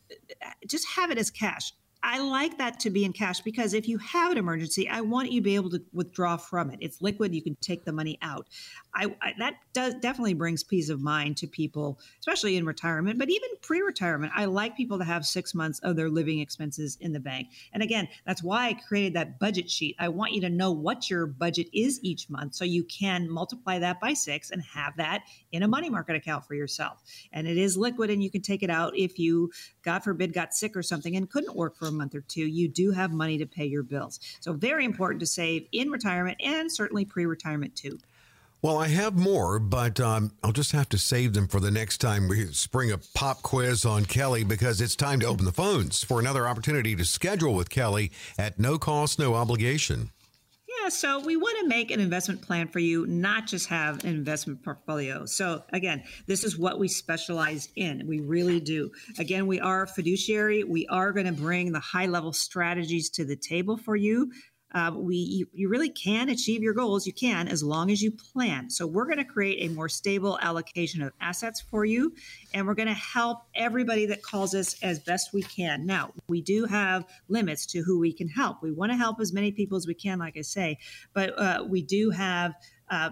just have it as cash I like that to be in cash because if you have an emergency, I want you to be able to withdraw from it. It's liquid; you can take the money out. I, I, that does definitely brings peace of mind to people, especially in retirement, but even pre-retirement. I like people to have six months of their living expenses in the bank. And again, that's why I created that budget sheet. I want you to know what your budget is each month, so you can multiply that by six and have that in a money market account for yourself. And it is liquid, and you can take it out if you, God forbid, got sick or something and couldn't work for a month or two, you do have money to pay your bills. So, very important to save in retirement and certainly pre retirement too. Well, I have more, but um, I'll just have to save them for the next time we spring a pop quiz on Kelley because it's time to open the phones for another opportunity to schedule with Kelley at no cost, no obligation. Yeah, so we want to make an investment plan for you, not just have an investment portfolio. So, again, this is what we specialize in. We really do. Again, we are fiduciary. We are going to bring the high level strategies to the table for you uh, we you, you, really can achieve your goals. You can as long as you plan. So we're going to create a more stable allocation of assets for you, and we're going to help everybody that calls us as best we can. Now we do have limits to who we can help. We want to help as many people as we can, like I say, but uh, we do have. Uh,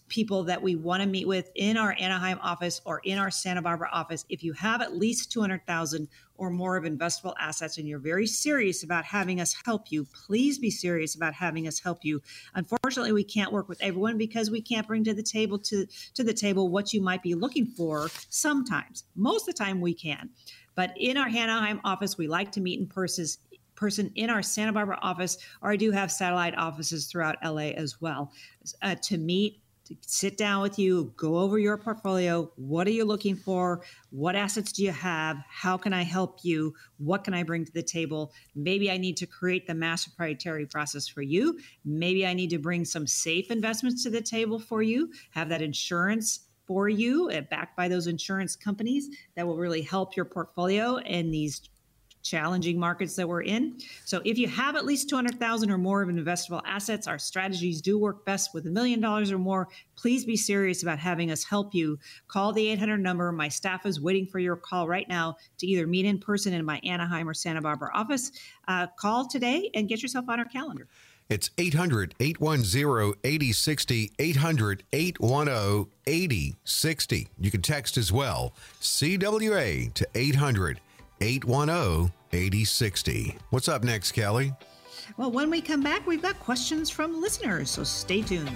people that we want to meet with in our Anaheim office or in our Santa Barbara office. If you have at least 200,000 or more of investable assets and you're very serious about having us help you, please be serious about having us help you. Unfortunately, we can't work with everyone because we can't bring to the table to, to the table what you might be looking for sometimes. Most of the time we can. But in our Anaheim office, we like to meet in person person in our Santa Barbara office, or I do have satellite offices throughout LA as well, uh, to meet sit down with you, go over your portfolio. What are you looking for? What assets do you have? How can I help you? What can I bring to the table? Maybe I need to create the master proprietary process for you. Maybe I need to bring some safe investments to the table for you, have that insurance for you, uh, backed by those insurance companies that will really help your portfolio in these challenging markets that we're in. So if you have at least 200,000 or more of investable assets, our strategies do work best with a million dollars or more. Please be serious about having us help you. Call the 800 number. My staff is waiting for your call right now to either meet in person in my Anaheim or Santa Barbara office. Uh, call today and get yourself on our calendar. It's 800 810 8060, 800 810 8060. You can text as well, CWA to 800 810 8060. What's up next, Kelley? Well, when we come back, we've got questions from listeners, so stay tuned.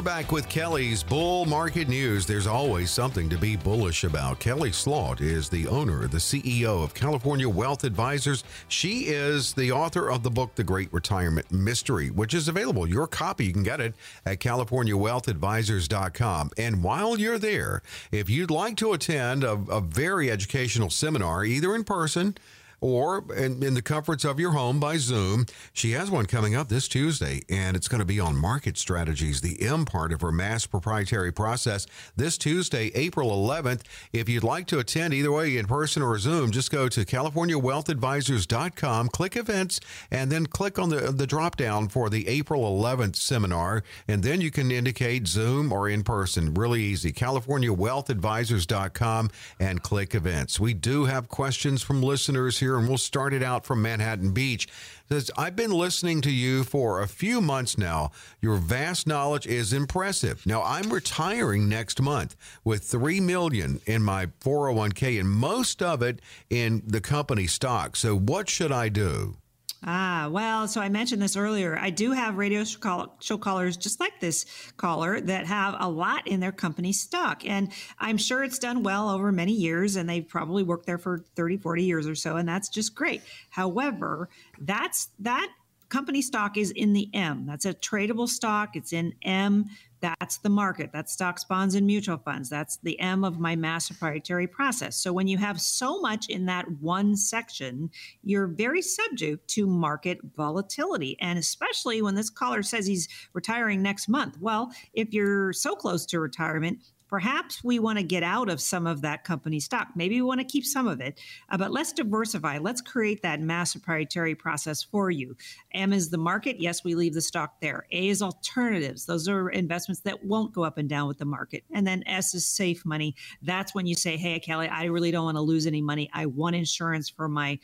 We're back with Kelley's Bull Market News. There's always something to be bullish about. Kelley Slaught is the owner, the CEO of California Wealth Advisors. She is the author of the book, The Great Retirement Mystery, which is available. Your copy, you can get it at CaliforniaWealthAdvisors.com. And while you're there, if you'd like to attend a, a very educational seminar, either in person, or in, in, the comforts of your home by Zoom. She has one coming up this Tuesday, and it's going to be on market strategies, the M part of her mass proprietary process this Tuesday, April 11th. If you'd like to attend either way, in person or Zoom, just go to CaliforniaWealthAdvisors.com, click events, and then click on the, the drop down for the April 11th seminar, and then you can indicate Zoom or in person. Really easy. CaliforniaWealthAdvisors.com and click events. We do have questions from listeners here here, and we'll start it out from Manhattan Beach. Says, I've been listening to you for a few months now. Your vast knowledge is impressive. Now I'm retiring next month with three million in my 401k and most of it in the company stock. So what should I do? Ah, well, so I mentioned this earlier. I do have radio show callers just like this caller that have a lot in their company stock. And I'm sure it's done well over many years and they've probably worked there for 30, 40 years or so. And that's just great. However, that's that company stock is in the M. That's a tradable stock. It's in M. That's the market. That's stocks, bonds, and mutual funds. That's the M of my master proprietary process. So when you have so much in that one section, you're very subject to market volatility. And especially when this caller says he's retiring next month. Well, if you're so close to retirement, perhaps we want to get out of some of that company stock. Maybe we want to keep some of it, uh, but let's diversify. Let's create that mass proprietary process for you. M is the market. Yes, we leave the stock there. A is alternatives. Those are investments that won't go up and down with the market. And then S is safe money. That's when you say, hey, Kelley, I really don't want to lose any money. I want insurance for my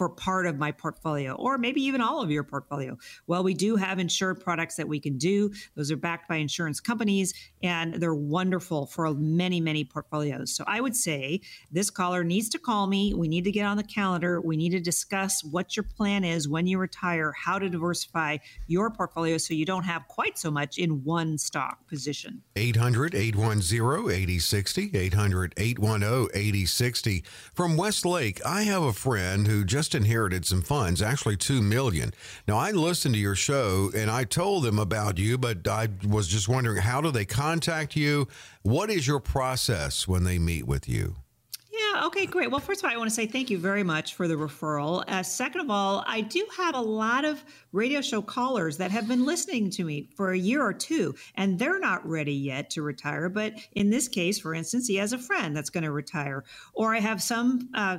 for part of my portfolio or maybe even all of your portfolio. Well, we do have insured products that we can do. Those are backed by insurance companies and they're wonderful for many, many portfolios. So I would say this caller needs to call me. We need to get on the calendar. We need to discuss what your plan is when you retire, how to diversify your portfolio so you don't have quite so much in one stock position. 800 810 8060. 800 810 8060. From Westlake, I have a friend who just just inherited some funds, actually 2 million. Now, I listened to your show and I told them about you, but I was just wondering how do they contact you? What is your process when they meet with you? Yeah, okay, great. Well, first of all, I want to say thank you very much for the referral. Uh, second of all, I do have a lot of radio show callers that have been listening to me for a year or two, and they're not ready yet to retire. But in this case, for instance, he has a friend that's going to retire. Or I have some uh,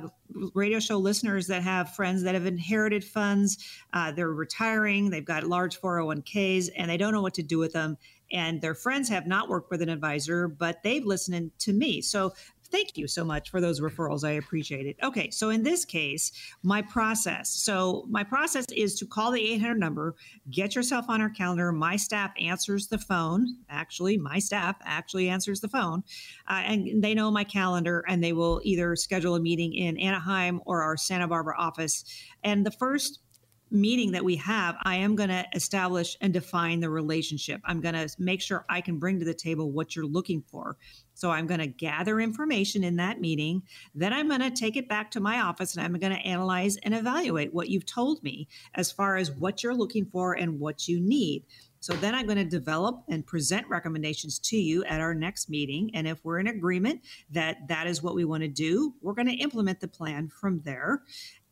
radio show listeners that have friends that have inherited funds. Uh, they're retiring, they've got large 401ks, and they don't know what to do with them and their friends have not worked with an advisor, but they've listened to me. So thank you so much for those referrals. I appreciate it. Okay, so in this case, my process. So my process is to call the 800 number, get yourself on our calendar. My staff answers the phone. Actually, my staff actually answers the phone, uh, and they know my calendar, and they will either schedule a meeting in Anaheim or our Santa Barbara office. And the first meeting that we have, I am going to establish and define the relationship. I'm going to make sure I can bring to the table what you're looking for. So I'm going to gather information in that meeting. Then I'm going to take it back to my office and I'm going to analyze and evaluate what you've told me as far as what you're looking for and what you need. So then I'm going to develop and present recommendations to you at our next meeting. And if we're in agreement that that is what we want to do, we're going to implement the plan from there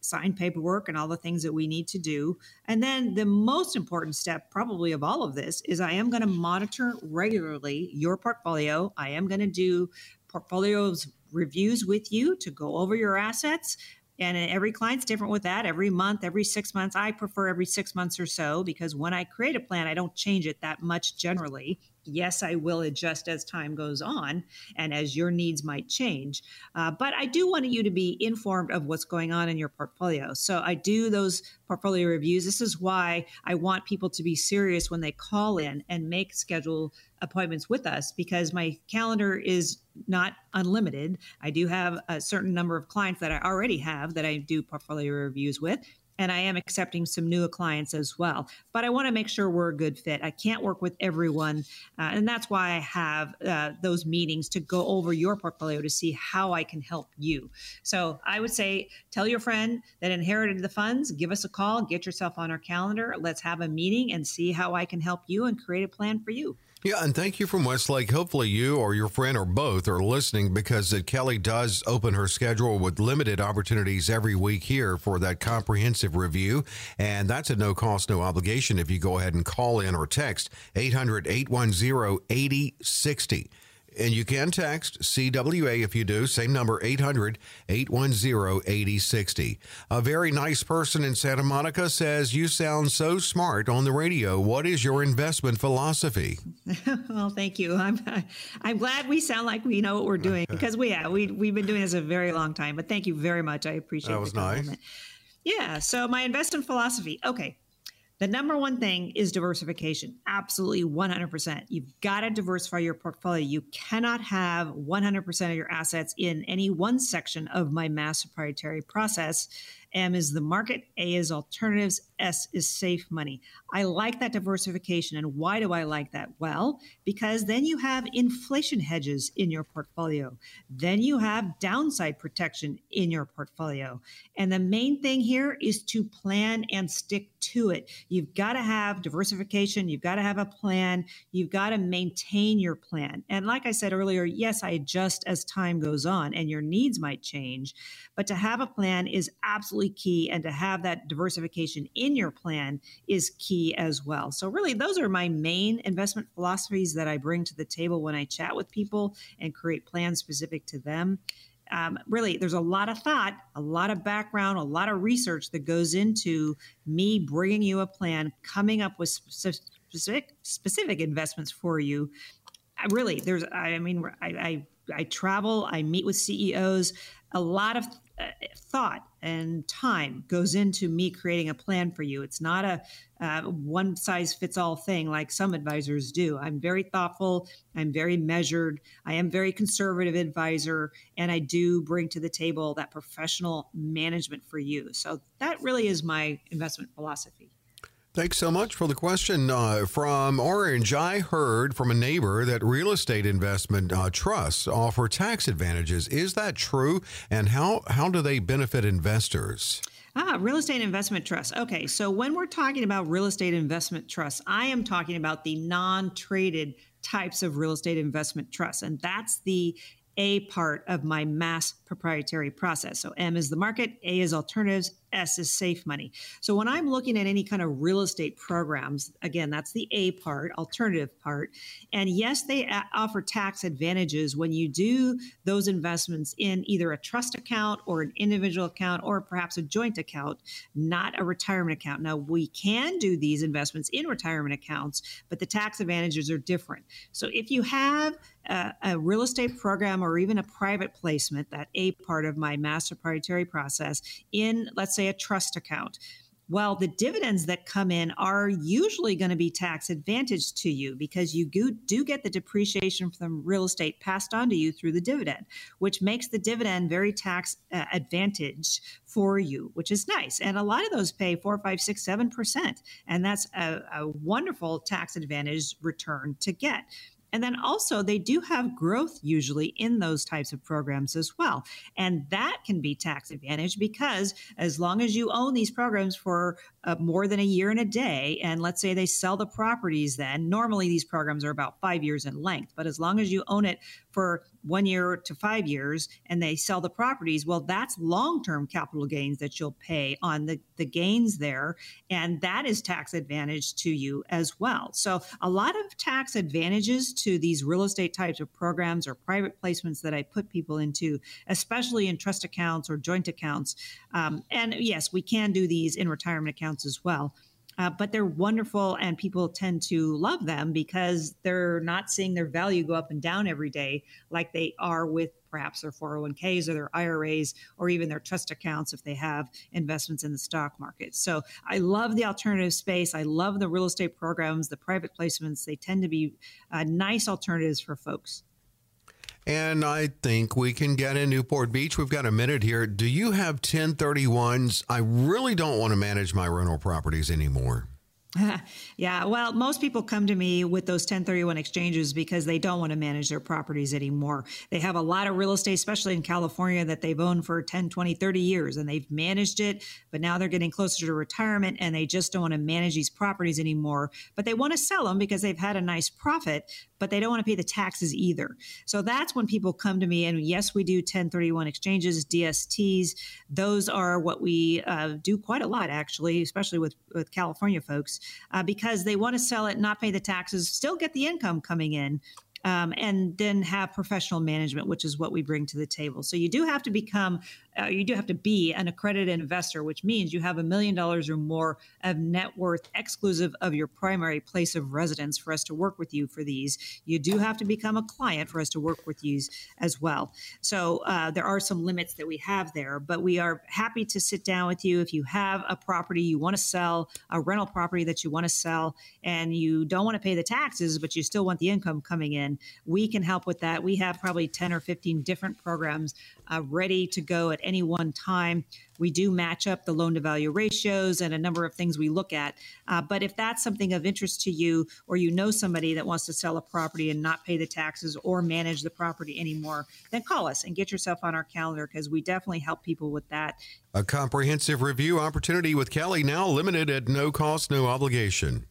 sign paperwork and all the things that we need to do. And then the most important step, probably of all of this, is I am going to monitor regularly your portfolio. I am going to do portfolios reviews with you to go over your assets. And every client's different with that. Every month, every six months. I prefer every six months or so because when I create a plan, I don't change it that much generally yes, I will adjust as time goes on and as your needs might change. Uh, but I do want you to be informed of what's going on in your portfolio. So I do those portfolio reviews. This is why I want people to be serious when they call in and make schedule appointments with us because my calendar is not unlimited. I do have a certain number of clients that I already have that I do portfolio reviews with and I am accepting some new clients as well. But I want to make sure we're a good fit. I can't work with everyone, uh, and that's why I have uh, those meetings to go over your portfolio to see how I can help you. So I would say tell your friend that inherited the funds, give us a call, get yourself on our calendar. Let's have a meeting and see how I can help you and create a plan for you. Yeah, and thank you from Westlake. Hopefully, you or your friend or both are listening because Kelley does open her schedule with limited opportunities every week here for that comprehensive review. And that's a no cost, no obligation if you go ahead and call in or text 800 810 8060. And you can text CWA if you do. Same number, 800 810 8060. A very nice person in Santa Monica says, You sound so smart on the radio. What is your investment philosophy? well, thank you. I'm, I'm glad we sound like we know what we're doing because we have. We, we've been doing this a very long time. But thank you very much. I appreciate That was nice. Yeah. So, my investment philosophy. Okay. The number one thing is diversification. Absolutely 100%. You've got to diversify your portfolio. You cannot have 100% of your assets in any one section of my mass proprietary process. M is the market, A is alternatives, S is safe money. I like that diversification. And why do I like that? Well, because then you have inflation hedges in your portfolio. Then you have downside protection in your portfolio. And the main thing here is to plan and stick to it. You've got to have diversification. You've got to have a plan. You've got to maintain your plan. And like I said earlier, yes, I adjust as time goes on and your needs might change. But to have a plan is absolutely key. And to have that diversification in your plan is key as well. So, really, those are my main investment philosophies that I bring to the table when I chat with people and create plans specific to them. Um, really, there's a lot of thought, a lot of background, a lot of research that goes into me bringing you a plan, coming up with specific specific investments for you. I really, there's, I mean, I, I I travel, I meet with CEOs. A lot of uh, thought and time goes into me creating a plan for you. It's not a uh, one size fits all thing like some advisors do. I'm very thoughtful. I'm very measured. I am very conservative advisor, and I do bring to the table that professional management for you. So that really is my investment philosophy. Thanks so much for the question. Uh, from Orange, I heard from a neighbor that real estate investment uh, trusts offer tax advantages. Is that true? And how, how do they benefit investors? Ah, real estate investment trust. Okay, so when we're talking about real estate investment trusts, I am talking about the non traded types of real estate investment trusts. And that's the A part of my mass proprietary process. So M is the market, A is alternatives, S is safe money. So when I'm looking at any kind of real estate programs, again, that's the A part, alternative part. And yes, they a- offer tax advantages when you do those investments in either a trust account or an individual account or perhaps a joint account, not a retirement account. Now, we can do these investments in retirement accounts, but the tax advantages are different. So if you have a real estate program or even a private placement, that A part of my master proprietary process, in let's say say a trust account. Well, the dividends that come in are usually going to be tax advantage to you because you do get the depreciation from real estate passed on to you through the dividend, which makes the dividend very tax uh, advantage for you, which is nice. And a lot of those pay four, five, six, seven percent, and that's a, a wonderful tax advantage return to get. And then also, they do have growth usually in those types of programs as well. And that can be tax advantage because as long as you own these programs for uh, more than a year and a day, and let's say they sell the properties, then normally these programs are about five years in length. But as long as you own it for one year to five years and they sell the properties, well, that's long term capital gains that you'll pay on the, the gains there. And that is tax advantage to you as well. So, a lot of tax advantages to these real estate types of programs or private placements that I put people into, especially in trust accounts or joint accounts. Um, and yes, we can do these in retirement accounts as well. Uh, but they're wonderful and people tend to love them because they're not seeing their value go up and down every day like they are with perhaps their 401ks or their IRAs or even their trust accounts if they have investments in the stock market. So I love the alternative space. I love the real estate programs, the private placements. They tend to be uh, nice alternatives for folks. And I think we can get in Newport Beach. We've got a minute here. Do you have 1031s? I really don't want to manage my rental properties anymore. yeah, well, most people come to me with those 1031 exchanges because they don't want to manage their properties anymore. They have a lot of real estate, especially in California, that they've owned for 10, 20, 30 years and they've managed it, but now they're getting closer to retirement and they just don't want to manage these properties anymore. But they want to sell them because they've had a nice profit, but they don't want to pay the taxes either. So that's when people come to me. And yes, we do 1031 exchanges, DSTs. Those are what we uh, do quite a lot, actually, especially with, with California folks, uh, because they want to sell it, not pay the taxes, still get the income coming in um, and then have professional management, which is what we bring to the table. So you do have to become, uh, you do have to be an accredited investor, which means you have a million dollars or more of net worth exclusive of your primary place of residence for us to work with you for these. You do have to become a client for us to work with you as well. So uh, there are some limits that we have there, but we are happy to sit down with you if you have a property you want to sell, a rental property that you want to sell, and you don't want to pay the taxes, but you still want the income coming in we can help with that. We have probably 10 or 15 different programs uh, ready to go at any one time. We do match up the loan to value ratios and a number of things we look at. Uh, but if that's something of interest to you, or you know somebody that wants to sell a property and not pay the taxes or manage the property anymore, then call us and get yourself on our calendar because we definitely help people with that. A comprehensive review opportunity with Kelley now limited at no cost, no obligation.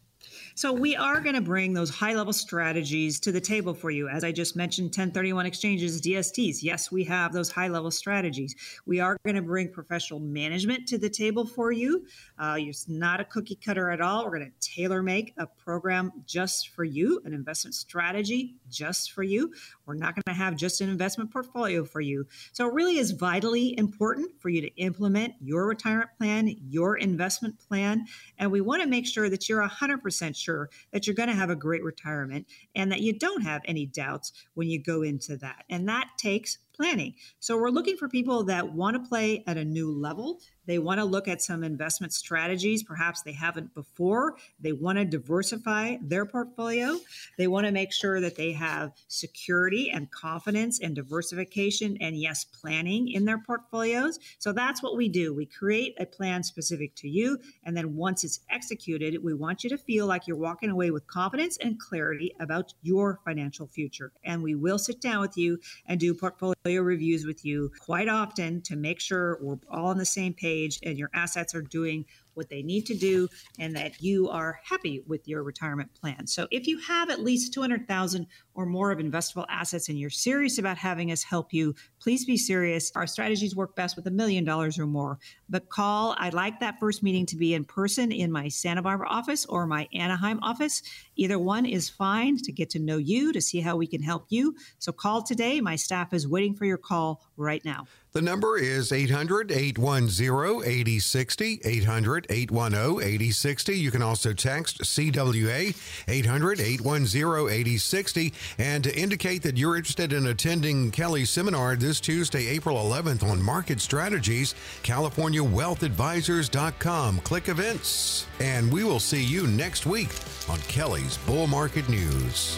So we are going to bring those high level strategies to the table for you. As I just mentioned, 1031 exchanges, DSTs. Yes, we have those high level strategies. We are going to bring professional management to the table for you. Uh, it's not a cookie cutter at all. We're going to tailor make a program just for you, an investment strategy just for you. We're not going to have just an investment portfolio for you. So it really is vitally important for you to implement your retirement plan, your investment plan. And we want to make sure that you're 100% sure that you're going to have a great retirement and that you don't have any doubts when you go into that. And that takes planning. So we're looking for people that want to play at a new level. They want to look at some investment strategies, perhaps they haven't before. They want to diversify their portfolio. They want to make sure that they have security and confidence and diversification and, yes, planning in their portfolios. So that's what we do. We create a plan specific to you. And then once it's executed, we want you to feel like you're walking away with confidence and clarity about your financial future. And we will sit down with you and do portfolio reviews with you quite often to make sure we're all on the same page and your assets are doing what they need to do and that you are happy with your retirement plan. So if you have at least 200,000 or more of investable assets and you're serious about having us help you, please be serious. Our strategies work best with a million dollars or more. But call, I'd like that first meeting to be in person in my Santa Barbara office or my Anaheim office. Either one is fine to get to know you, to see how we can help you. So call today. My staff is waiting for your call right now. The number is 800 810 8060. 800 810 8060. You can also text CWA 800 810 8060. And to indicate that you're interested in attending Kelley's seminar this Tuesday, April 11th on market strategies, CaliforniaWealthAdvisors.com. Click events. And we will see you next week on Kelley's Bull Market News.